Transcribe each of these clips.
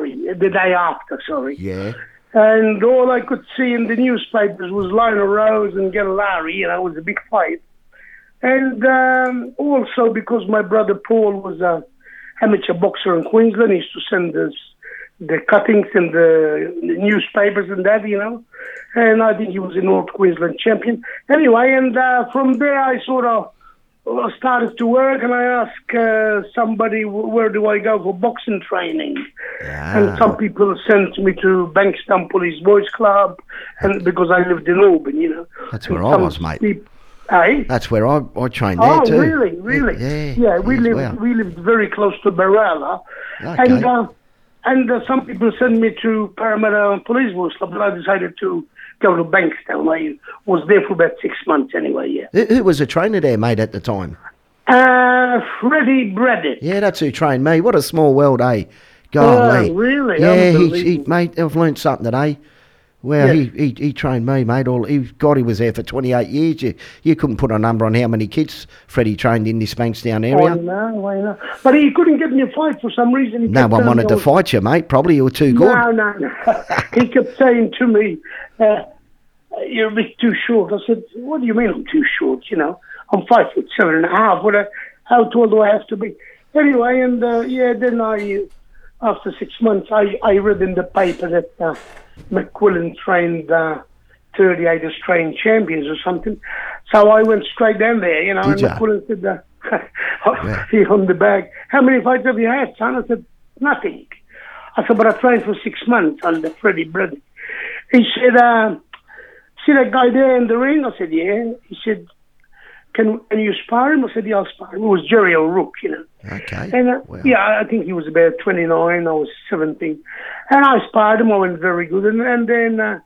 the day after, sorry. Yeah. And all I could see in the newspapers was Lionel Rose and Gary Larry, you know, it was a big fight. And um, also because my brother Paul was a amateur boxer in Queensland, he used to send us the cuttings in the, newspapers and that, you know. And I think he was a North Queensland champion. Anyway, and uh, from there I sort of started to work and I asked uh, somebody, where do I go for boxing training? And some people sent me to Bankstown Police Boys Club and because I lived in Auburn, you know. That's And where I was, mate. peop- Eh? That's where I, I trained there Oh, too. really? Really? Yeah. Yeah, we lived we lived very close to Berala, Okay. and uh, and uh, some people sent me to Parramatta Police Boys Club, but I decided to go to Bankstown. I was there for about six months anyway. Yeah. Who, who was a trainer there, mate, at the time? Uh, Freddie Braddock. Yeah, that's who trained me. What a small world, eh? Golly. Oh, really? Yeah, he, he, mate, I've learned something today. Well, Yeah. he, he, he trained me, mate. All he, God, he was there for 28 years. You, you couldn't put a number on how many kids Freddie trained in this Bankstown area. I know, I know. But he couldn't get me a fight for some reason. He No one wanted to fight you, mate. Probably you were too good. No, no, no. he kept saying to me, uh, "You're a bit too short." I said, "What do you mean I'm too short? You know, I'm five foot seven and a half. What? How tall do I have to be?" Anyway, and uh, yeah, then I, after six months, I I read in the paper that uh, McQuillan trained. Uh, 38 Australian champions or something. So I went straight down there, you know, Did and ya? McQuillan said, uh, he on the bag, how many fights have you had, son? I said, nothing. I said, but I trained for six months under Freddie Braddock. He said, uh, see that guy there in the ring? I said, yeah. He said, can, can you spar him? I said, yeah, I'll spar him. It was Jerry O'Rourke, you know. Okay. And uh, Wow. yeah, I think he was about 29. I was 17. And I sparred him. I went very good. And, and then, uh,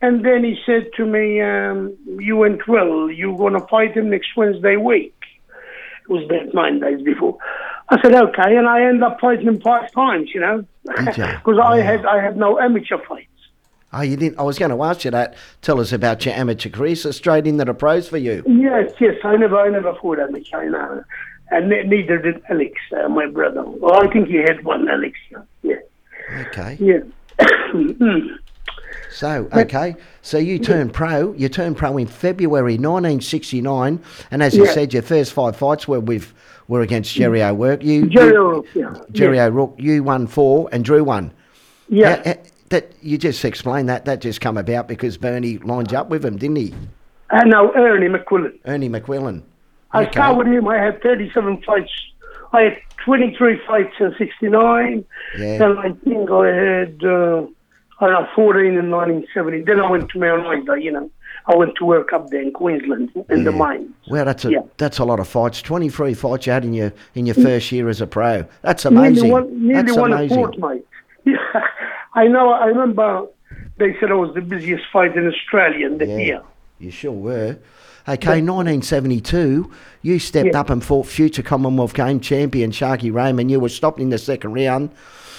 and then he said to me, um, you went well. You're going to fight him next Wednesday week. It was about nine days before. I said, okay. And I ended up fighting him five times, you know. Because I had, I had no amateur fights. Oh, you didn't? I was going to ask you that. Tell us about your amateur career. So straight into the pros for you. Yes, yes. I never, I never fought amateur, know. And ne- neither did Alex, uh, my brother. Well, I think he had one, Alex. Yeah. Yeah. Okay. yeah. So, okay. So you turned pro. You turned pro in February 1969. And as you Yeah. said, your first five fights were with were against Jerry O'Rourke. You, Jerry O'Rourke, yeah. Jerry yeah. O'Rourke, you won four and drew one. Yeah. How- that you just explained that. That just come about because Bernie lined up with him, didn't he? And now Ernie McQuillan. Ernie McQuillan. I Okay. started with him. I had 37 fights. I had 23 fights in 69. Yeah. And I think I had, uh, I don't know, 14 in 1970. Then I went to Mount Isa, you know. I went to work up there in Queensland in the mines. Well, that's a Yeah. that's a lot of fights. Twenty three fights you had in your in your first year as a pro. That's amazing. Nearly one, nearly that's one a amazing. fortnight. Yeah. I know. I remember they said I was the busiest fight in Australia in the Yeah. year. You sure were. Okay, 1972, you stepped Yeah. up and fought future Commonwealth Game champion Sharky Raymond. You were stopped in the second round.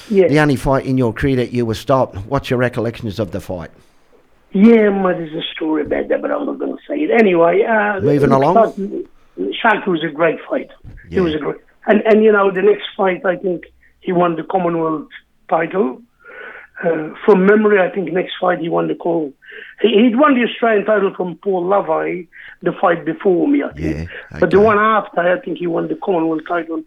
Yeah. The only fight in your career that you were stopped. What's your recollections of the fight? Yeah, there's a story about that, but I'm not going to say it anyway. Uh, Moving along. Sharky was a great fighter. He was a great, and and you know the next fight, I think he won the Commonwealth title. Uh, from memory, I think next fight he won the call. He, he'd won the Australian title from Paul Lovey the fight before me, I think. Yeah, But the one after, I think he won the Commonwealth title.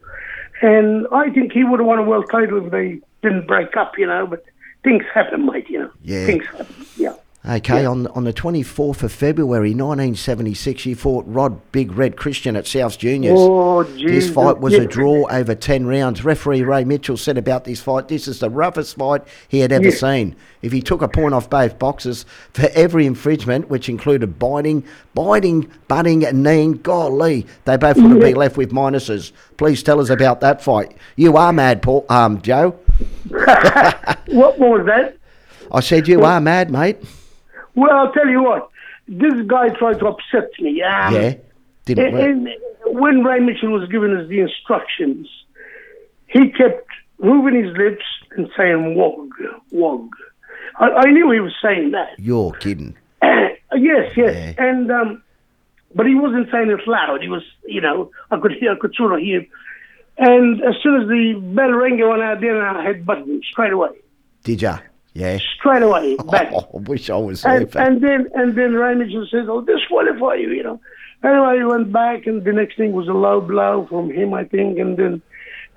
And I think he would have won a world title if they didn't break up, you know. But things happen, mate, you know. Yeah. Things happen, yeah. Okay, on on the 24th of February 1976, you fought Rod Big Red Christian at South Juniors. Oh, This fight was Yeah. a draw over 10 rounds. Referee Ray Mitchell said about this fight, this is the roughest fight he had ever Yeah. seen. If he took a point off both boxes for every infringement, which included biting, biting, butting, and kneeing, golly, they both would have been left with minuses. Please tell us about that fight. You are mad, Paul, um, Joe. What was that? I said you are mad, mate. Well, I'll tell you what. This guy tried to upset me. Um, Yeah, didn't work. And, when Ray Mitchell was giving us the instructions, he kept moving his lips and saying "wog, wog." I, I knew he was saying that. You're kidding. yes, yes, Yeah. and um, but he wasn't saying it loud. He was, you know, I could hear, I could sort of hear. And as soon as the bell rang, I went out there and I had button straight away. Did ya? Yeah. Straight away, back. Oh, I wish I was. And, for- and then and then Remington said, "I'll disqualify you," you know. Anyway, he went back, and the next thing was a low blow from him, I think, and then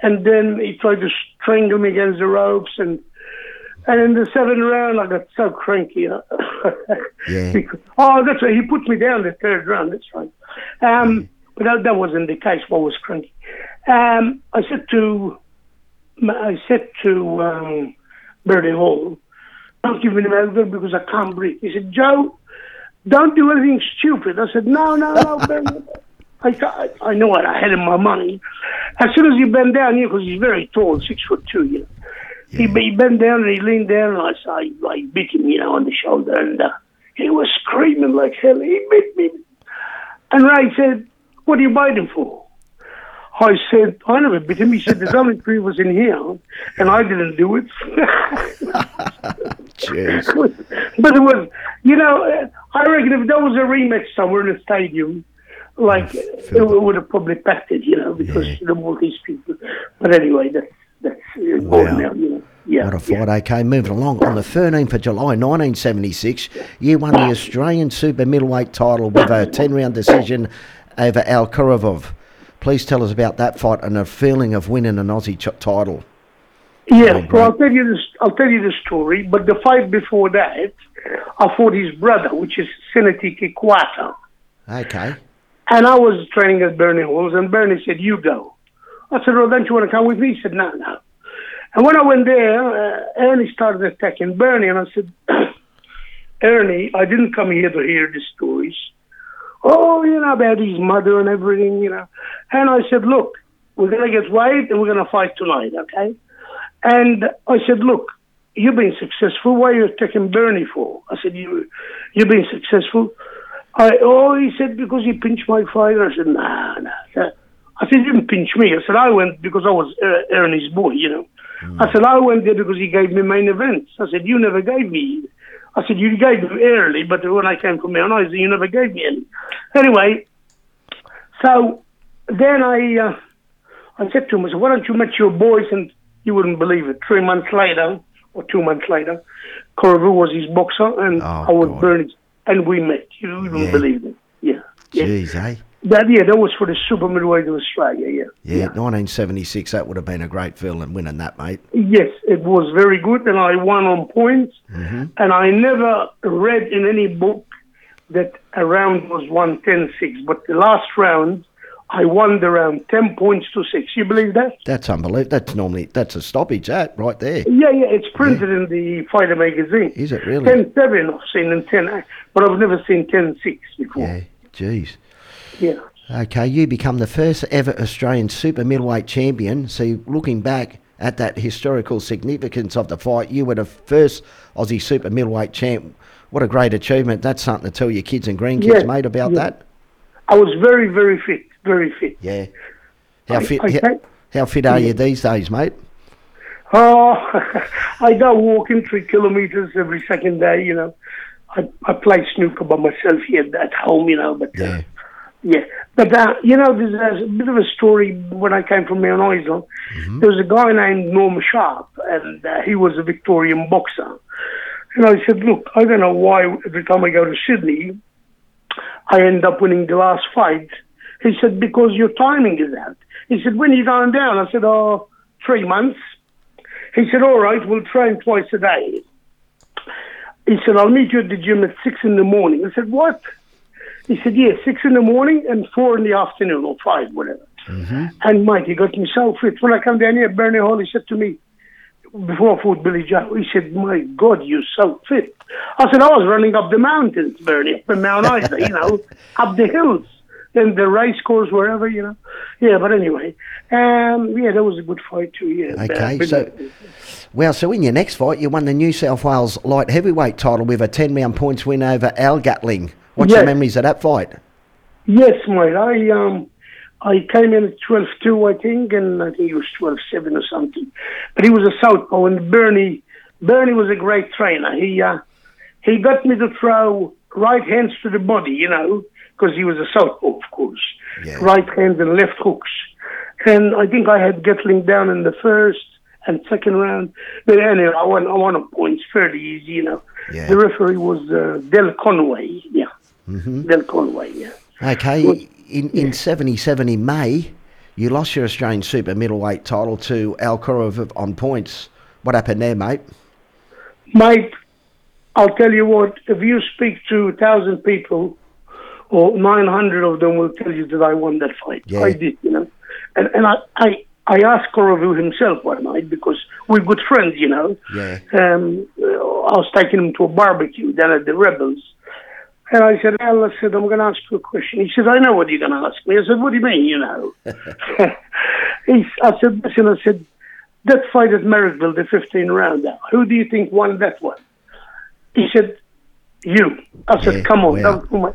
and then he tried to strangle me against the ropes, and and in the seventh round, I got so cranky. You know? Yeah. Because- oh, that's right. He put me down the third round. That's right. Um, but that, that wasn't the case. What was cranky? Um, I said to I said to um, Bertie Hall, don't give him medical because I can't breathe. He said, Joe, don't do anything stupid. I said, no, no, no, Bertie. I, I, I know what I had in my money. As soon as he bent down here, because he's very tall, six foot two, you know, he, he bent down and he leaned down, and I, I, I beat him, you know, on the shoulder, and uh, he was screaming like hell. He beat me. And Ray said, what are you biting for? I said, I never bit him. He said, there's only three of us in here, and I didn't do it. Jeez. but it was, you know, I reckon if there was a rematch somewhere in a stadium, like it, would have probably packed it, you know, because Yeah. know all these people. But anyway, that's that's uh, Wow. now, you know. Yeah, What a yeah. fight. Okay, moving along. On the 13th of July 1976, you won the Australian Super Middleweight title with a 10 round decision over Al Korovou. Please tell us about that fight and the feeling of winning an Aussie ch- title. Yeah, Oh, so I'll tell you this. I'll tell you the story. But the fight before that, I fought his brother, which is Senati Kikwata. Okay. And I was training at Bernie Halls, and Bernie said, "You go." I said, "Well, don't you want to come with me?" He said, "No, no." And when I went there, uh, Ernie started attacking Bernie, and I said, "Ernie, I didn't come here to hear the stories. Oh, you know about his mother and everything, you know." And I said, "Look, we're gonna get right, and we're gonna fight tonight, okay?" And I said, "Look, you've been successful. Why are you attacking Bernie for?" I said, "You, you've been successful." I, oh, he said, because he pinched my fighter. I said, nah, nah. I said, you didn't pinch me. I said, I went because I was uh, Ernie's boy, you know. I said, I went there because he gave me main events. I said, you never gave me. I said, you gave me early, but when I came from Mount Isa, you never gave me any. Anyway, so then I, uh, I said to him, I said, why don't you meet your boys? And you wouldn't believe it. Three months later, or two months later, Korovou was his boxer, and Oh, I was God. Bernie's, and we met. You wouldn't Yeah. believe it. Yeah. yeah. Jeez, eh? That, yeah, that was for the super middleweight of Australia, yeah. Yeah, yeah. 1976, that would have been a great feeling winning that, mate. Yes, it was very good, and I won on points. Mm-hmm. And I never read in any book that a round was won 10 6, but the last round, I won the round 10 points to 6. You believe that? That's unbelievable. That's normally, that's a stoppage, that, right there. Yeah, yeah, it's printed in the Fighter magazine. Is it really? 10 7 I've seen and 10 but I've never seen 10 6 before. Yeah, jeez. Yeah. Okay, you become the first ever Australian super middleweight champion. So, looking back at that historical significance of the fight, you were the first Aussie super middleweight champ. What a great achievement! That's something to tell your kids and grandkids, Yes, mate, about yes. that. I was very, very fit, very fit. Yeah. How I- fit? I how, how fit are you these days, mate? Oh, I go walking three kilometers every second day. You know, I I play snooker by myself here at home. You know, but uh, Yeah. But uh, you know, there's a bit of a story when I came from Mount Isa. There was a guy named Norm Sharp, and uh, he was a Victorian boxer. And I said, look, I don't know why every time I go to Sydney, I end up winning the last fight. He said, because your timing is out. He said, when are you going down? I said, oh, three months. He said, all right, we'll train twice a day. He said, I'll meet you at the gym at six in the morning. I said, what? He said, yeah, six in the morning and four in the afternoon or five, whatever. And Mike, he got me so fit. When I come down here, Bernie Hall, he said to me, before I fought Billy Joe, he said, my God, you're so fit. I said, I was running up the mountains, Bernie, up in Mount Isa, you know, up the hills. And the race course, wherever, you know. Yeah, but anyway, um, yeah, that was a good fight too, yeah. Okay, Uh, so- Well, so in your next fight, you won the New South Wales light heavyweight title with a 10 round points win over Al Gatling. What's your Yes. memories of that fight? Yes, mate. I um, I came in at twelve two, I think, and I think he was twelve seven or something. But he was a southpaw, and Bernie, Bernie was a great trainer. He uh, he got me to throw right hands to the body, you know, because he was a southpaw, of course. Yeah. Right hands and left hooks. and I think I had Gatling down in the first and second round. But anyway, I won, I won on points fairly easy, you know. Yeah. The referee was uh, Del Conway, yeah. Del Conway, yeah. Okay, Well, in, in 77 in May, you lost your Australian super middleweight title to Al Korovou on points. What happened there, mate? Mate, I'll tell you what, if you speak to a thousand people, or 900 of them will tell you that I won that fight. Yeah. I did, you know. And, and I, I, I asked Korovou himself one night because we're good friends, you know. Yeah. Um, I was taking him to a barbecue down at the Rebels. And I said, Al, I said, I'm going to ask you a question. He said, I know what you're going to ask me. I said, what do you mean, you know? he, I said, listen, I said, that fight at Merrickville, the 15 round, who do you think won that one? He said, you. I said, Yeah, come on. well. don't- come.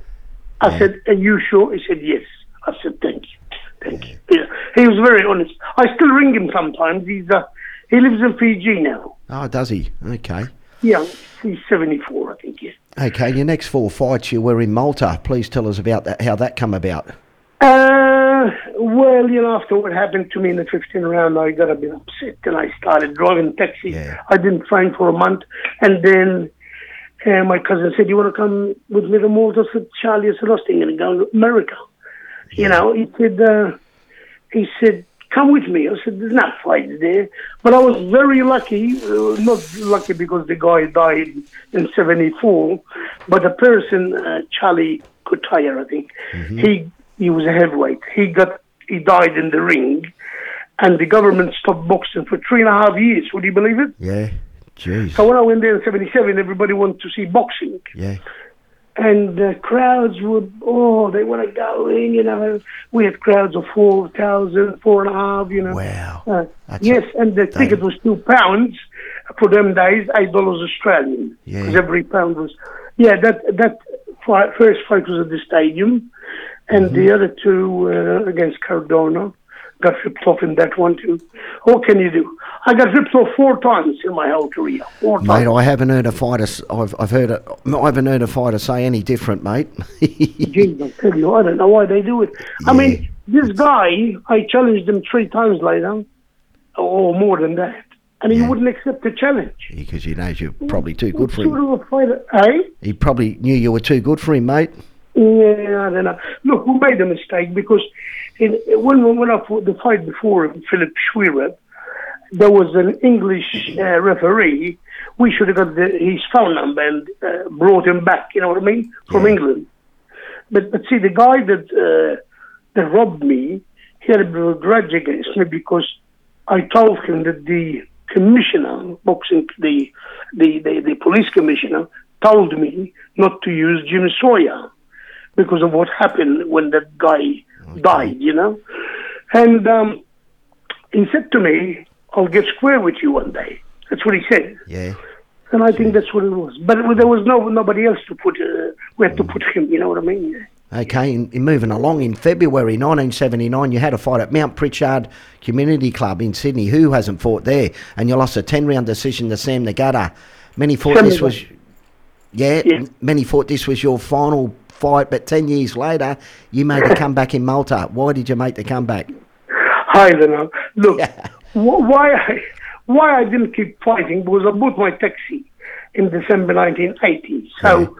I said, are you sure? He said, yes. I said, thank you. Thank you. Yeah. He was very honest. I still ring him sometimes. He's uh, He lives in Fiji now. Oh, does he? Okay. Yeah, he's 74, I think, yeah. Okay, your next four fights you were in Malta. Please tell us about that. How that come about? Uh, well, you know, after what happened to me in the 15 round, I got a bit upset and I started driving taxi. Yeah. I didn't train for a month. And then uh, my cousin said, You want to come with me to Malta? I said, Charlie, I said, I was thinking of going to America. You know, he said, uh, he said, come with me. I said, there's not fights there. But I was very lucky, uh, not lucky because the guy died in 74, but a person, uh, Charlie Kutaya, I think, he he was a heavyweight. He got he died in the ring, and the government stopped boxing for three and a half years. Would you believe it? Yeah. Jeez. So when I went there in 77, everybody wanted to see boxing Yeah. And the crowds would oh they want to go in you know we had crowds of four thousand four and a half you know Wow. uh, yes and the ticket was two pounds for them days eight dollars australian Yeah. because every pound was yeah that that fight, first fight was at the stadium and Mm-hmm. the other two uh, against cardona got ripped off in that one too what can you do i got ripped off four times in my whole career four Mate, times I haven't heard a fighter. I've, I've heard. A, I haven't heard a fighter say any different, mate. Jeez, I tell you, I don't know why they do it. I mean, this guy, I challenged him three times later, or more than that, and he Yeah. wouldn't accept the challenge. Because he knows you're probably too good What for sort him. of a fighter, eh? He probably knew you were too good for him, mate. Yeah, I don't know. Look, we made a mistake because in, when when I fought the fight before Philip Schwerer, there was an English uh, referee. We should have got the, his phone number and uh, brought him back. You know what I mean? From Yeah. England. But but see, the guy that uh, that robbed me, he had a bit of a grudge against me because I told him that the commissioner, boxing, the the, the, the police commissioner, told me not to use Jim Sawyer because of what happened when that guy died, you know. And um, he said to me, "I'll get square with you one day." That's what he said, Yeah. and I think that's what it was. But there was no nobody else to put. Uh, we had to put him. You know what I mean? Okay, in, in moving along, in February 1979, you had a fight at Mount Pritchard Community Club in Sydney. Who hasn't fought there? And you lost a 10 round decision to Sam Nagata. Many thought Sam this was. Yeah, Yeah. many thought this was your final fight, but 10 years later, you made a comeback in Malta. Why did you make the comeback? I don't know. Look, wh- why I why I didn't keep fighting because I bought my taxi in December 1980. So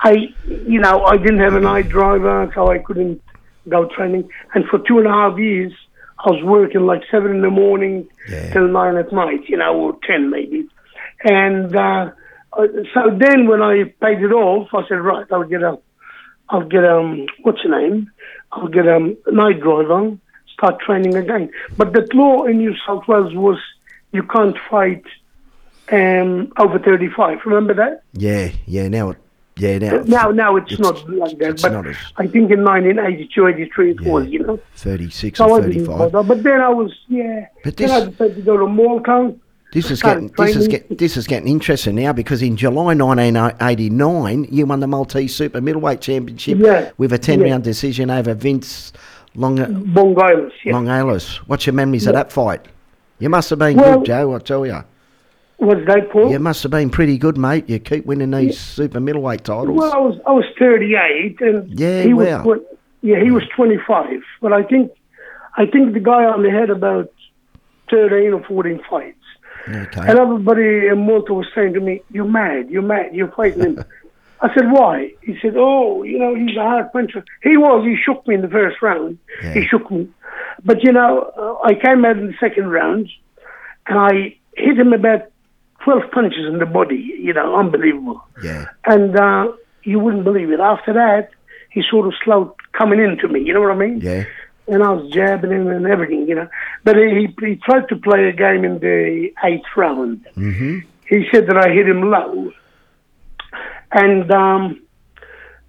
I, you know, I didn't have an eye driver, so I couldn't go training. And for two and a half years, I was working like seven in the morning Yeah. till nine at night, you know, or ten maybe. And uh, uh, so then when I paid it off, I said, right, I'll get a, I'll get um, what's your name? I'll get um, a night driver, start training again. But that law in New South Wales was you can't fight um, over 35. Remember that? Yeah, yeah, now it. Yeah, now. Now, now it's, it's- not like that. But not as- I think in 1982, 83 it was, you know. 36 So or I didn't 35. bother. But then I was, yeah. But then I decided to go to Malta. This is getting this is get, this is getting interesting now because in July 1989 you won the Maltese Super Middleweight Championship Yeah, with a 10 yeah. round decision over Vince Long Bongilis, yeah. Longalis. What's your memories of that fight? You must have been Well- good, Joe. I tell you, Was that Paul? you must have been pretty good, mate. You keep winning these super middleweight titles. Well, I was I was 38, and Yeah, he wow. was yeah he was 25. But I think I think the guy only had about 13 or 14 fights. Okay. And everybody in Malta was saying to me, You're mad, you're mad, you're fighting him. I said, Why? He said, Oh, you know, he's a hard puncher. He was, he shook me in the first round. Yeah. He shook me. But, you know, uh, I came out in the second round and I hit him about 12 punches in the body, you know, unbelievable. Yeah. And uh, you wouldn't believe it. After that, he sort of slowed coming into me, you know what I mean? Yeah. And I was jabbing him and everything, you know. But he, he tried to play a game in the eighth round. Mm-hmm. He said that I hit him low, and um,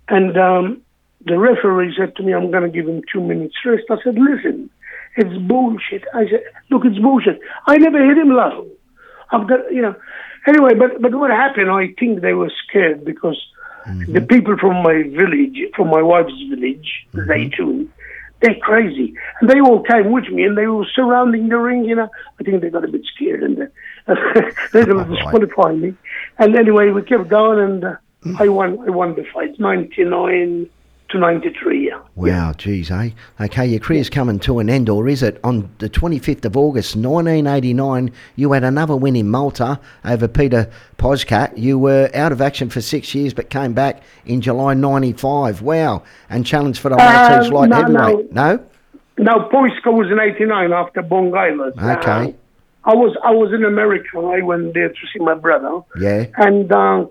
and um, the referee said to me, "I'm going to give him two minutes rest." I said, "Listen, it's bullshit." I said, "Look, it's bullshit. I never hit him low. I've got, you know." Anyway, but but what happened? I think they were scared because the people from my village, from my wife's village, Żejtun, they're crazy. And they all came with me and they were surrounding the ring, you know. I think they got a bit scared and uh, they're going to Right. disqualify me. And anyway, we kept going and uh, I won I won the fight, 99 to 93. Yeah. Wow, geez, eh? Okay, your career's coming to an end, or is it? On the 25th of August 1989, you had another win in Malta over Peter Poscat. You were out of action for six years, but came back in July 95. Wow, and challenged for the Maltese light no, heavyweight. No? Now, Poiska was in 89 after Bong Island. Okay. Uh, I was I was in America. I went there to see my brother. Yeah. And uh,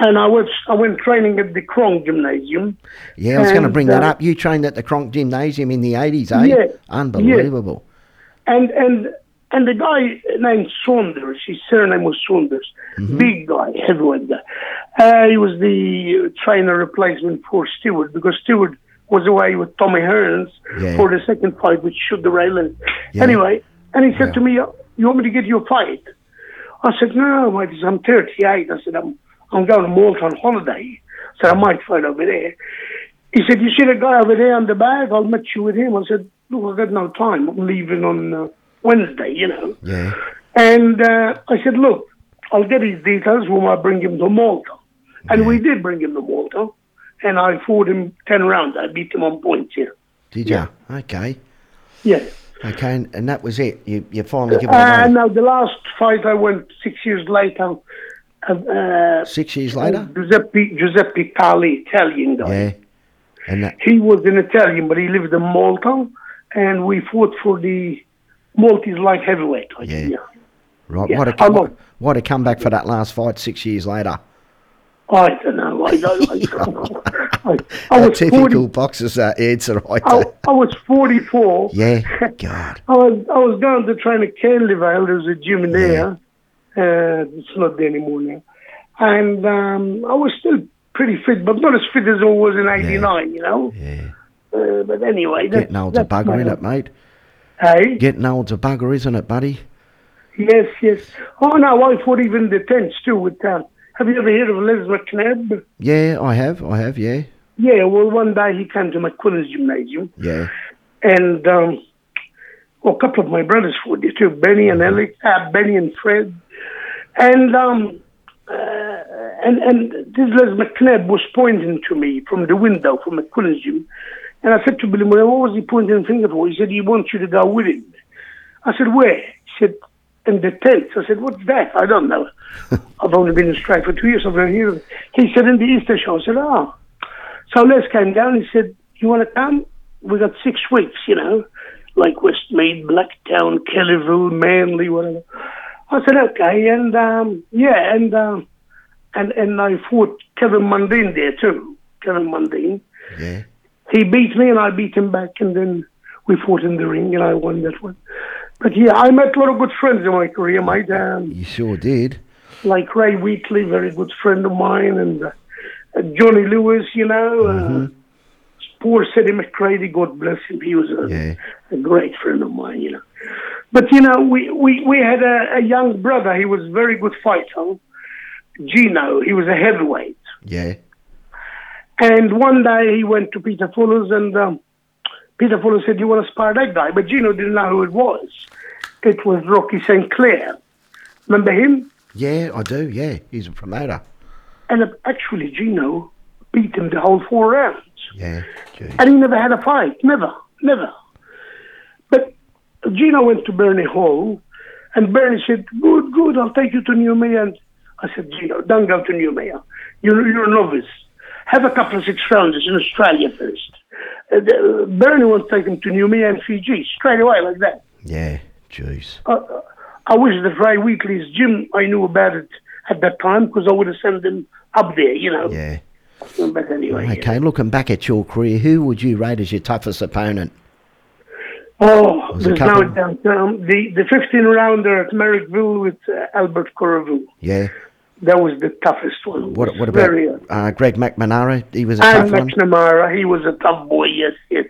and I was I went training at the Kronk Gymnasium. Yeah, I was going to bring that uh, up. You trained at the Kronk Gymnasium in the 80s, eh? Yeah, Unbelievable. And and and the guy named Saunders, his surname was Saunders, big guy, heavyweight guy. Uh, he was the trainer replacement for Steward because Steward was away with Tommy Hearns Yeah. for the second fight, which shoot the railing. Yeah. Anyway, and he said Yeah. to me, "You want me to get you a fight?" I said, "No, mate, I'm 38." I said, "I'm I'm going to Malta on holiday." so "I might fight over there." He said, "You see the guy over there on the bag? I'll match you with him." I said, "Look, I've got no time. I'm leaving on uh, Wednesday, you know." Yeah. And uh, I said, "Look, I'll get his details when I bring him to Malta." And we did bring him to Malta, and I fought him ten rounds. I beat him on points. Yeah, Did Yeah. you? Okay. yeah. Okay, and, and that was it. You you finally given Uh, away. now the last fight I went six years later. Uh, uh, Six years later? Giuseppe Giuseppe Tali, Italian guy. Yeah. And that, He was an Italian, but he lived in Malta, and we fought for the Maltese light heavyweight. I think, Yeah. right, Yeah, what, I a, what, what a comeback for that last fight six years later. I don't know. I, don't, I, I, I A was typical 40, boxer's uh, answer right I. I was 44. Yeah, God. I was I was going to train at Canleyvale. There was a gym in there. Uh, it's not there anymore now. And um, I was still pretty fit, but not as fit as I was in '89. You know. Yeah. Uh, but anyway, that, Getting old's a bugger, isn't it, mate? Hey, Getting old's a bugger, isn't it, buddy? yes, yes. Oh no, I fought even the tents too. With uh, have you ever heard of Les McNabb? Yeah, I have, I have, yeah. Yeah. Well, one day he came to McQuillan's gymnasium, Yeah. and um, well, a couple of my brothers there too, Benny and Alex, uh, Benny and Fred, and um, uh, and and this Les McNabb was pointing to me from the window from McQuillan's gym, and I said to Billy Murray, "What was he pointing the finger for?" He said, "He wants you to go with him." I said, "Where?" He said, "In the tents." I said, "What's that?" I don't know. I've only been in Strike for two years. I've heard of. He said, "In the Easter show." I said, "Ah." So Les came down. He said, "You want to come? We got six weeks, you know, like Westmead, Blacktown, Kellyville, Manly, whatever." I said, "Okay," and um, yeah, and um, and and I fought Kevin Mundine there too. Kevin Mundine. Yeah. He beat me, and I beat him back, and then we fought in the ring, and I won that one. But yeah, I met a lot of good friends in my career, mate. Um, You sure did. like Ray Wheatley, very good friend of mine, and uh, uh, Johnny Lewis, you know. Uh, poor Sidney McCready, God bless him. He was a, Yeah. a great friend of mine, you know. But, you know, we, we, we had a, a young brother. He was a very good fighter. Gino, he was a heavyweight. Yeah. And one day he went to Peter Fuller's and um, Peter Fuller said, you want to spar that guy? But Gino didn't know who it was. It was Rocky St. Clair. Remember him? Yeah, I do, yeah. He's a promoter. And uh, actually, Gino beat him the whole four rounds. Yeah. And he never had a fight. Never. Never. But Gino went to Bernie Hall, and Bernie said, "Good, good. I'll take you to Noumea." And I said, "Gino, don't go to Noumea. You're you're a novice. Have a couple of six rounders in Australia first. Uh, the- Bernie wants to take him to Noumea and Fiji straight away like that. Yeah, jeez. Uh, I wish that Ray Wheatley's gym I knew about it at that time because I would have sent him up there, you know. Yeah. But anyway. yeah. Okay, looking back at your career, who would you rate as your toughest opponent? Oh, there's couple- down, um, the the 15 rounder at Merrickville with uh, Albert Korovou. Yeah. That was the toughest one. What what about uh, uh, Greg McNamara? He was a and tough one. McNamara? He was a tough boy. Yes, yes.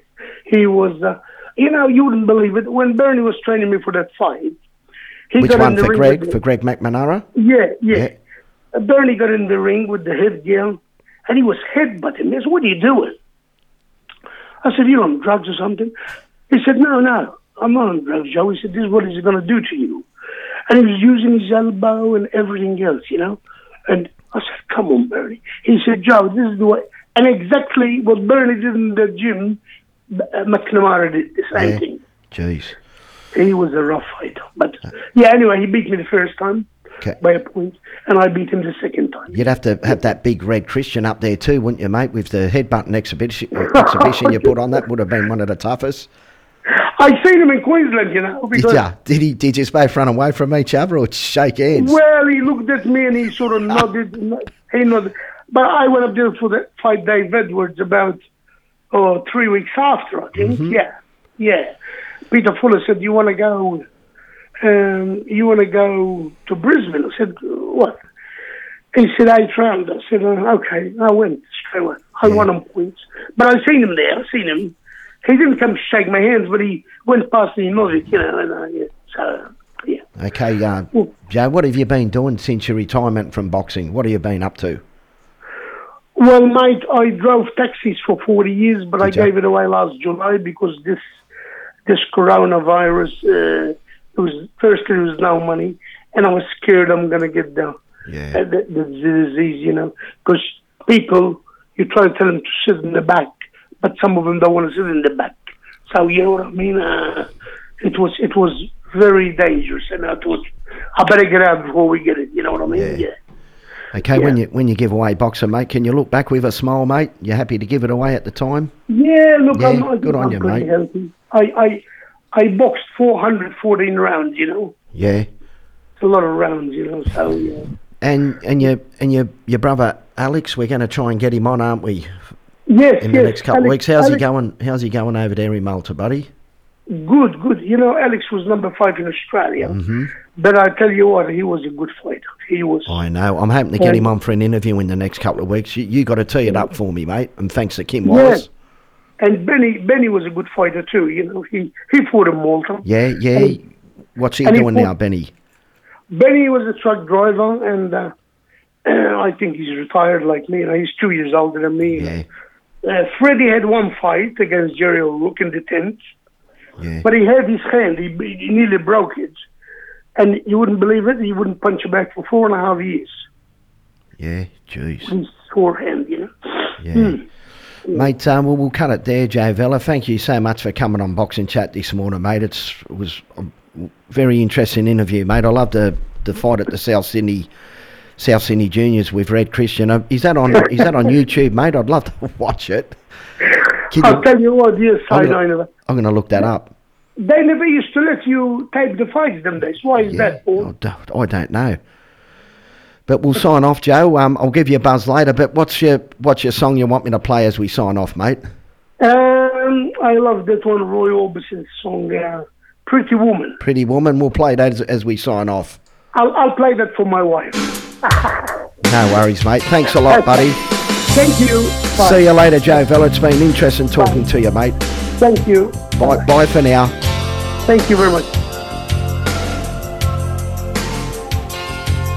He was. Uh, you know, you wouldn't believe it when Bernie was training me for that fight. He Which got one in the for ring Greg? For. Greg McNamara? Yeah, yeah. Yeah. Bernie got in the ring with the headgear, and he was headbutting me. I said, "What are you doing?" I said, "You on drugs or something?" He said, "No, no, I'm not on drugs, Joe." He said, "This is what he's going to do to you," and he was using his elbow and everything else, you know. And I said, "Come on, Bernie." He said, "Joe, this is the way." And exactly what Bernie did in the gym, uh, McNamara did the same Yeah. thing. Jeez. He was a rough fighter, but yeah. Anyway, he beat me the first time Okay. by a point, and I beat him the second time. You'd have to have that big red Christian up there too, wouldn't you, mate? With the headbutting exhibition, exhibition you put on, that would have been one of the toughest. I seen him in Queensland, you know, Did because ya? Did he? Did you both run away from each other or shake hands? well, he looked at me and he sort of nodded. he nodded, but I went up there for the fight, Dave Edwards, about oh three weeks after, I think. Mm-hmm. Yeah, yeah. Peter Fuller said, "You want to go? Um, you want to go to Brisbane?" I said, "What?" He said, eighth round. I said, uh, okay. I went straight away. I won on points. But I seen him there. I seen him. He didn't come shake my hands, but he went past and he nodded, you know. And, uh, yeah. So, yeah. Okay, uh, Well- Joe, what have you been doing since your retirement from boxing? What have you been up to? Well, mate, I drove taxis for 40 years, but I gave it away last July because this this coronavirus, uh, it was first there was no money, and I was scared I'm going to get the, Yeah. uh, the, the disease, you know, because people, you try to tell them to sit in the back, but some of them don't want to sit in the back. So, you know what I mean? Uh, it was it was very dangerous, and I thought, I better get out before we get it, you know what I mean? Yeah. yeah. Okay, when you when you give away boxing, mate, can you look back with a smile, mate? You happy to give it away at the time? Yeah, look, Yeah, I'm, I'm, good on I'm you, mate. healthy. I, I, I boxed 414 rounds, you know. Yeah. It's a lot of rounds, you know, so, yeah. And and your and your your brother Alex, we're going to try and get him on, aren't we? Yes, In yes. the next couple of weeks. How's he going? How's he going over there in Malta, buddy? Good, good. You know, Alex was number five in Australia. Mm-hmm. But I tell you what, he was a good fighter. He was. I know. I'm hoping to get him on for an interview in the next couple of weeks. You, you got to tee it up for me, mate. And thanks to Kim Yeah. Wallace. And Benny, Benny was a good fighter too. You know, he he fought in Malta. Yeah, yeah. And- What's he and he doing fought- now, Benny? Benny was a truck driver, and uh, I think he's retired like me. You know, he's two years older than me. Yeah, Uh, Freddie had one fight against Jerry O'Rourke in the tent. yeah. But he had his hand, he, he nearly broke it. And you wouldn't believe it, he wouldn't punch you back for four and a half years. Yeah, jeez. His sore hand, you know. Yeah. Hmm. Mate, um, well, we'll cut it there, Joe Vella. Thank you so much for coming on Boxing Chat this morning, mate. It's, it was a very interesting interview, mate. I love the, the fight at the South Sydney South Sydney Juniors with Red Christian. Uh, is that on Is that on YouTube, mate? I'd love to watch it. Can I'll you, tell you what, yes, I'm I gonna- know. I'm going to look that up. They never used to let you tape the fights them days. Why is Yeah, that, Paul? I don't know. But we'll sign off, Joe. Um, I'll give you a buzz later. But what's your what's your song you want me to play as we sign off, mate? Um, I love that one, Roy Orbison's song, uh, Pretty Woman. Pretty woman. We'll play that as, as we sign off. I'll, I'll play that for my wife. No worries, mate. Thanks a lot, buddy. Thank you. Bye. See you later, Joe Vella. It's been interesting talking to you, mate. Thank you. Bye, bye for now. Thank you very much.